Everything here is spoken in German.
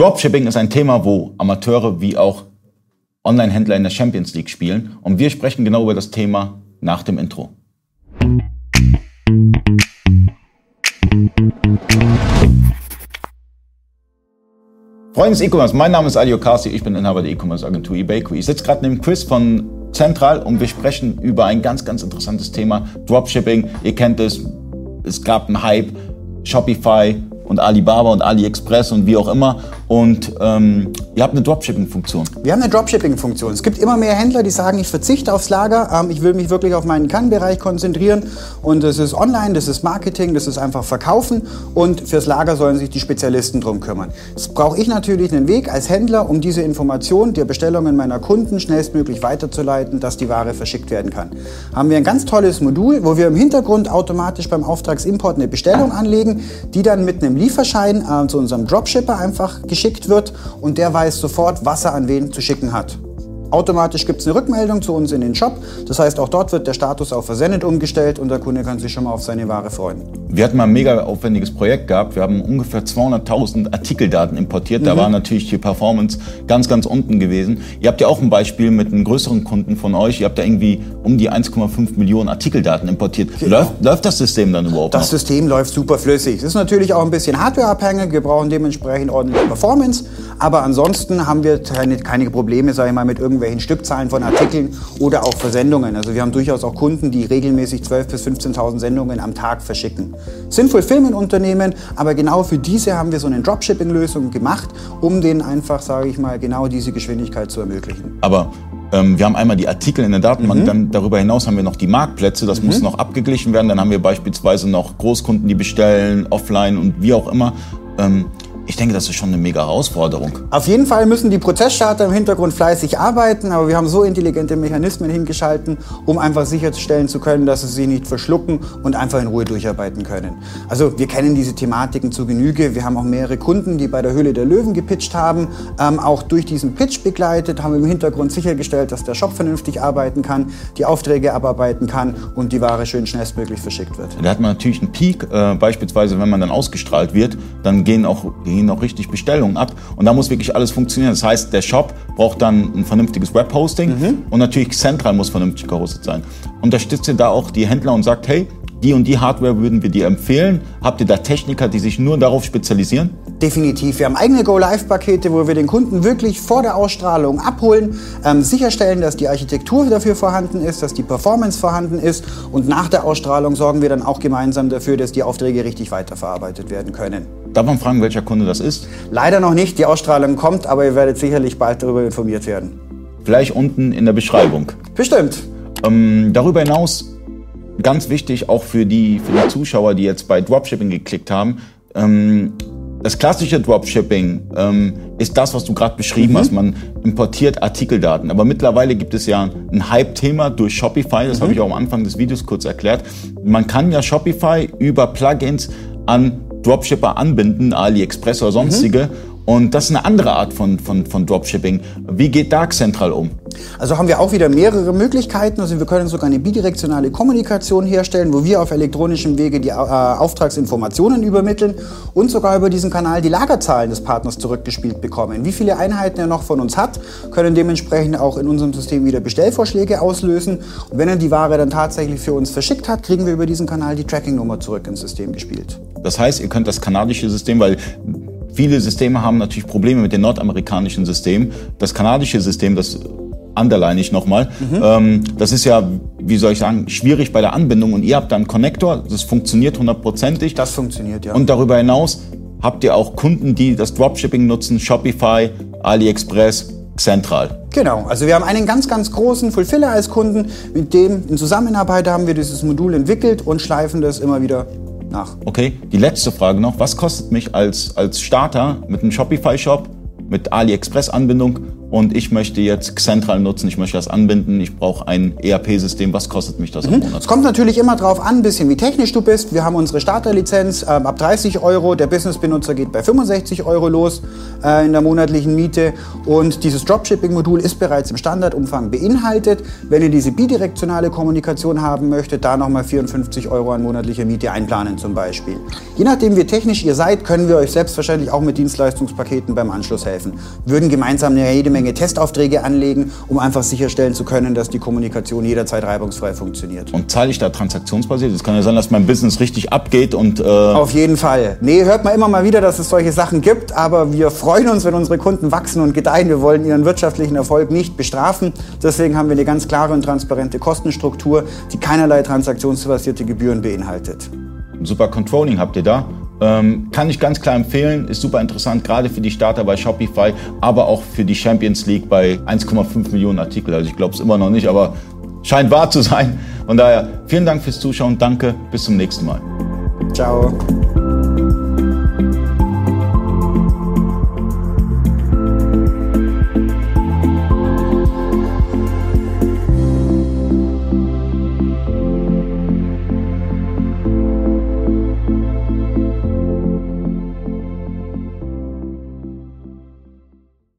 Dropshipping ist ein Thema, wo Amateure wie auch Online-Händler in der Champions League spielen. Und wir sprechen genau über das Thema nach dem Intro. Freunde des E-Commerce, mein Name ist Ali Okasi, ich bin Inhaber der E-Commerce Agentur eBakery. Ich sitze gerade neben Chris von Central und wir sprechen über ein ganz, ganz interessantes Thema, Dropshipping. Ihr kennt es, es gab einen Hype, Shopify und Alibaba und AliExpress und wie auch immer. Und ähm, ihr habt eine Dropshipping-Funktion. Wir haben eine Dropshipping-Funktion. Es gibt immer mehr Händler, die sagen, ich verzichte aufs Lager, ähm, ich will mich wirklich auf meinen Kernbereich konzentrieren. Und das ist online, das ist Marketing, das ist einfach Verkaufen. Und fürs Lager sollen sich die Spezialisten drum kümmern. Jetzt brauche ich natürlich einen Weg als Händler, um diese Information der Bestellungen meiner Kunden schnellstmöglich weiterzuleiten, dass die Ware verschickt werden kann. Haben wir ein ganz tolles Modul, wo wir im Hintergrund automatisch beim Auftragsimport eine Bestellung anlegen, die dann mit einem Lieferschein äh, zu unserem Dropshipper einfach geschickt wird und der weiß sofort, was er an wen zu schicken hat. Automatisch gibt es eine Rückmeldung zu uns in den Shop. Das heißt, auch dort wird der Status auf versendet umgestellt und der Kunde kann sich schon mal auf seine Ware freuen. Wir hatten mal ein mega aufwendiges Projekt gehabt. Wir haben ungefähr 200.000 Artikeldaten importiert. Da mhm. war natürlich die Performance ganz, ganz unten gewesen. Ihr habt ja auch ein Beispiel mit einem größeren Kunden von euch. Ihr habt da irgendwie um die 1,5 Millionen Artikeldaten importiert. Genau. Läuft, läuft, das System dann überhaupt Das noch? System läuft super flüssig. Es ist natürlich auch ein bisschen hardwareabhängig. Wir brauchen dementsprechend ordentliche Performance. Aber ansonsten haben wir keine, keine Probleme, sage ich mal, mit irgendwelchen Stückzahlen von Artikeln oder auch Versendungen. Also wir haben durchaus auch Kunden, die regelmäßig 12.000 bis 15.000 Sendungen am Tag verschicken. Sinnvoll Firmenunternehmen, aber genau für diese haben wir so eine Dropshipping-Lösung gemacht, um denen einfach, sage ich mal, genau diese Geschwindigkeit zu ermöglichen. Aber ähm, wir haben einmal die Artikel in der Datenbank, mhm. dann darüber hinaus haben wir noch die Marktplätze, das mhm. muss noch abgeglichen werden. Dann haben wir beispielsweise noch Großkunden, die bestellen, offline und wie auch immer. Ich denke, das ist schon eine mega Herausforderung. Auf jeden Fall müssen die Prozessstarter im Hintergrund fleißig arbeiten, aber wir haben so intelligente Mechanismen hingeschalten, um einfach sicherstellen zu können, dass sie sich nicht verschlucken und einfach in Ruhe durcharbeiten können. Also wir kennen diese Thematiken zu Genüge. Wir haben auch mehrere Kunden, die bei der Höhle der Löwen gepitcht haben, ähm, auch durch diesen Pitch begleitet, haben im Hintergrund sichergestellt, dass der Shop vernünftig arbeiten kann, die Aufträge abarbeiten kann und die Ware schön schnellstmöglich verschickt wird. Da hat man natürlich einen Peak, äh, beispielsweise wenn man dann ausgestrahlt wird, dann gehen auch die gehen noch richtig Bestellungen ab. Und da muss wirklich alles funktionieren. Das heißt, der Shop braucht dann ein vernünftiges Webhosting mhm. und natürlich Central muss vernünftig gehostet sein. Unterstützt ihr da auch die Händler und sagt, hey, die und die Hardware würden wir dir empfehlen? Habt ihr da Techniker, die sich nur darauf spezialisieren? Definitiv. Wir haben eigene Go-Live-Pakete, wo wir den Kunden wirklich vor der Ausstrahlung abholen, ähm, sicherstellen, dass die Architektur dafür vorhanden ist, dass die Performance vorhanden ist und nach der Ausstrahlung sorgen wir dann auch gemeinsam dafür, dass die Aufträge richtig weiterverarbeitet werden können. Darf man fragen, welcher Kunde das ist? Leider noch nicht. Die Ausstrahlung kommt, aber ihr werdet sicherlich bald darüber informiert werden. Vielleicht unten in der Beschreibung. Bestimmt. Ähm, darüber hinaus, ganz wichtig auch für die, für die Zuschauer, die jetzt bei Dropshipping geklickt haben, ähm, das klassische Dropshipping ähm, ist das, was du gerade beschrieben mhm. hast. Man importiert Artikeldaten. Aber mittlerweile gibt es ja ein Hype-Thema durch Shopify. Das mhm. habe ich auch am Anfang des Videos kurz erklärt. Man kann ja Shopify über Plugins an Dropshipper anbinden, AliExpress oder sonstige. Mhm. Und das ist eine andere Art von, von, von Dropshipping. Wie geht Dark Central um? Also haben wir auch wieder mehrere Möglichkeiten. Also wir können sogar eine bidirektionale Kommunikation herstellen, wo wir auf elektronischem Wege die äh, Auftragsinformationen übermitteln und sogar über diesen Kanal die Lagerzahlen des Partners zurückgespielt bekommen. Wie viele Einheiten er noch von uns hat, können dementsprechend auch in unserem System wieder Bestellvorschläge auslösen. Und wenn er die Ware dann tatsächlich für uns verschickt hat, kriegen wir über diesen Kanal die Tracking-Nummer zurück ins System gespielt. Das heißt, ihr könnt das kanadische System, weil viele Systeme haben natürlich Probleme mit dem nordamerikanischen System. Das kanadische System, das underline ich nochmal, mhm. ähm, das ist ja, wie soll ich sagen, schwierig bei der Anbindung und ihr habt da einen Connector, das funktioniert hundertprozentig. Das funktioniert, ja. Und darüber hinaus habt ihr auch Kunden, die das Dropshipping nutzen, Shopify, AliExpress, Central. Genau, also wir haben einen ganz, ganz großen Fulfiller als Kunden, mit dem in Zusammenarbeit haben wir dieses Modul entwickelt und schleifen das immer wieder nach. Okay, die letzte Frage noch. Was kostet mich als, als Starter mit einem Shopify-Shop, mit AliExpress-Anbindung und ich möchte jetzt Xentral nutzen, ich möchte das anbinden, ich brauche ein ERP-System, was kostet mich das mhm. im Monat? Es kommt natürlich immer darauf an, ein bisschen wie technisch du bist. Wir haben unsere Starterlizenz ähm, ab 30 Euro, der Business-Benutzer geht bei 65 Euro los äh, in der monatlichen Miete und dieses Dropshipping-Modul ist bereits im Standardumfang beinhaltet. Wenn ihr diese bidirektionale Kommunikation haben möchtet, da nochmal 54 Euro an monatlicher Miete einplanen zum Beispiel. Je nachdem, wie technisch ihr seid, können wir euch selbstverständlich auch mit Dienstleistungspaketen beim Anschluss helfen. Würden gemeinsam eine jede Menge Menge Testaufträge anlegen, um einfach sicherstellen zu können, dass die Kommunikation jederzeit reibungsfrei funktioniert. Und zahle ich da transaktionsbasiert? Es kann ja sein, dass mein Business richtig abgeht und... Äh Auf jeden Fall. Nee, hört man immer mal wieder, dass es solche Sachen gibt, aber wir freuen uns, wenn unsere Kunden wachsen und gedeihen. Wir wollen ihren wirtschaftlichen Erfolg nicht bestrafen. Deswegen haben wir eine ganz klare und transparente Kostenstruktur, die keinerlei transaktionsbasierte Gebühren beinhaltet. Super Controlling habt ihr da. Ähm, kann ich ganz klar empfehlen, ist super interessant, gerade für die Starter bei Shopify, aber auch für die Champions League bei 1,5 Millionen Artikel. Also ich glaube es immer noch nicht, aber scheint wahr zu sein. Von daher vielen Dank fürs Zuschauen, danke, bis zum nächsten Mal. Ciao.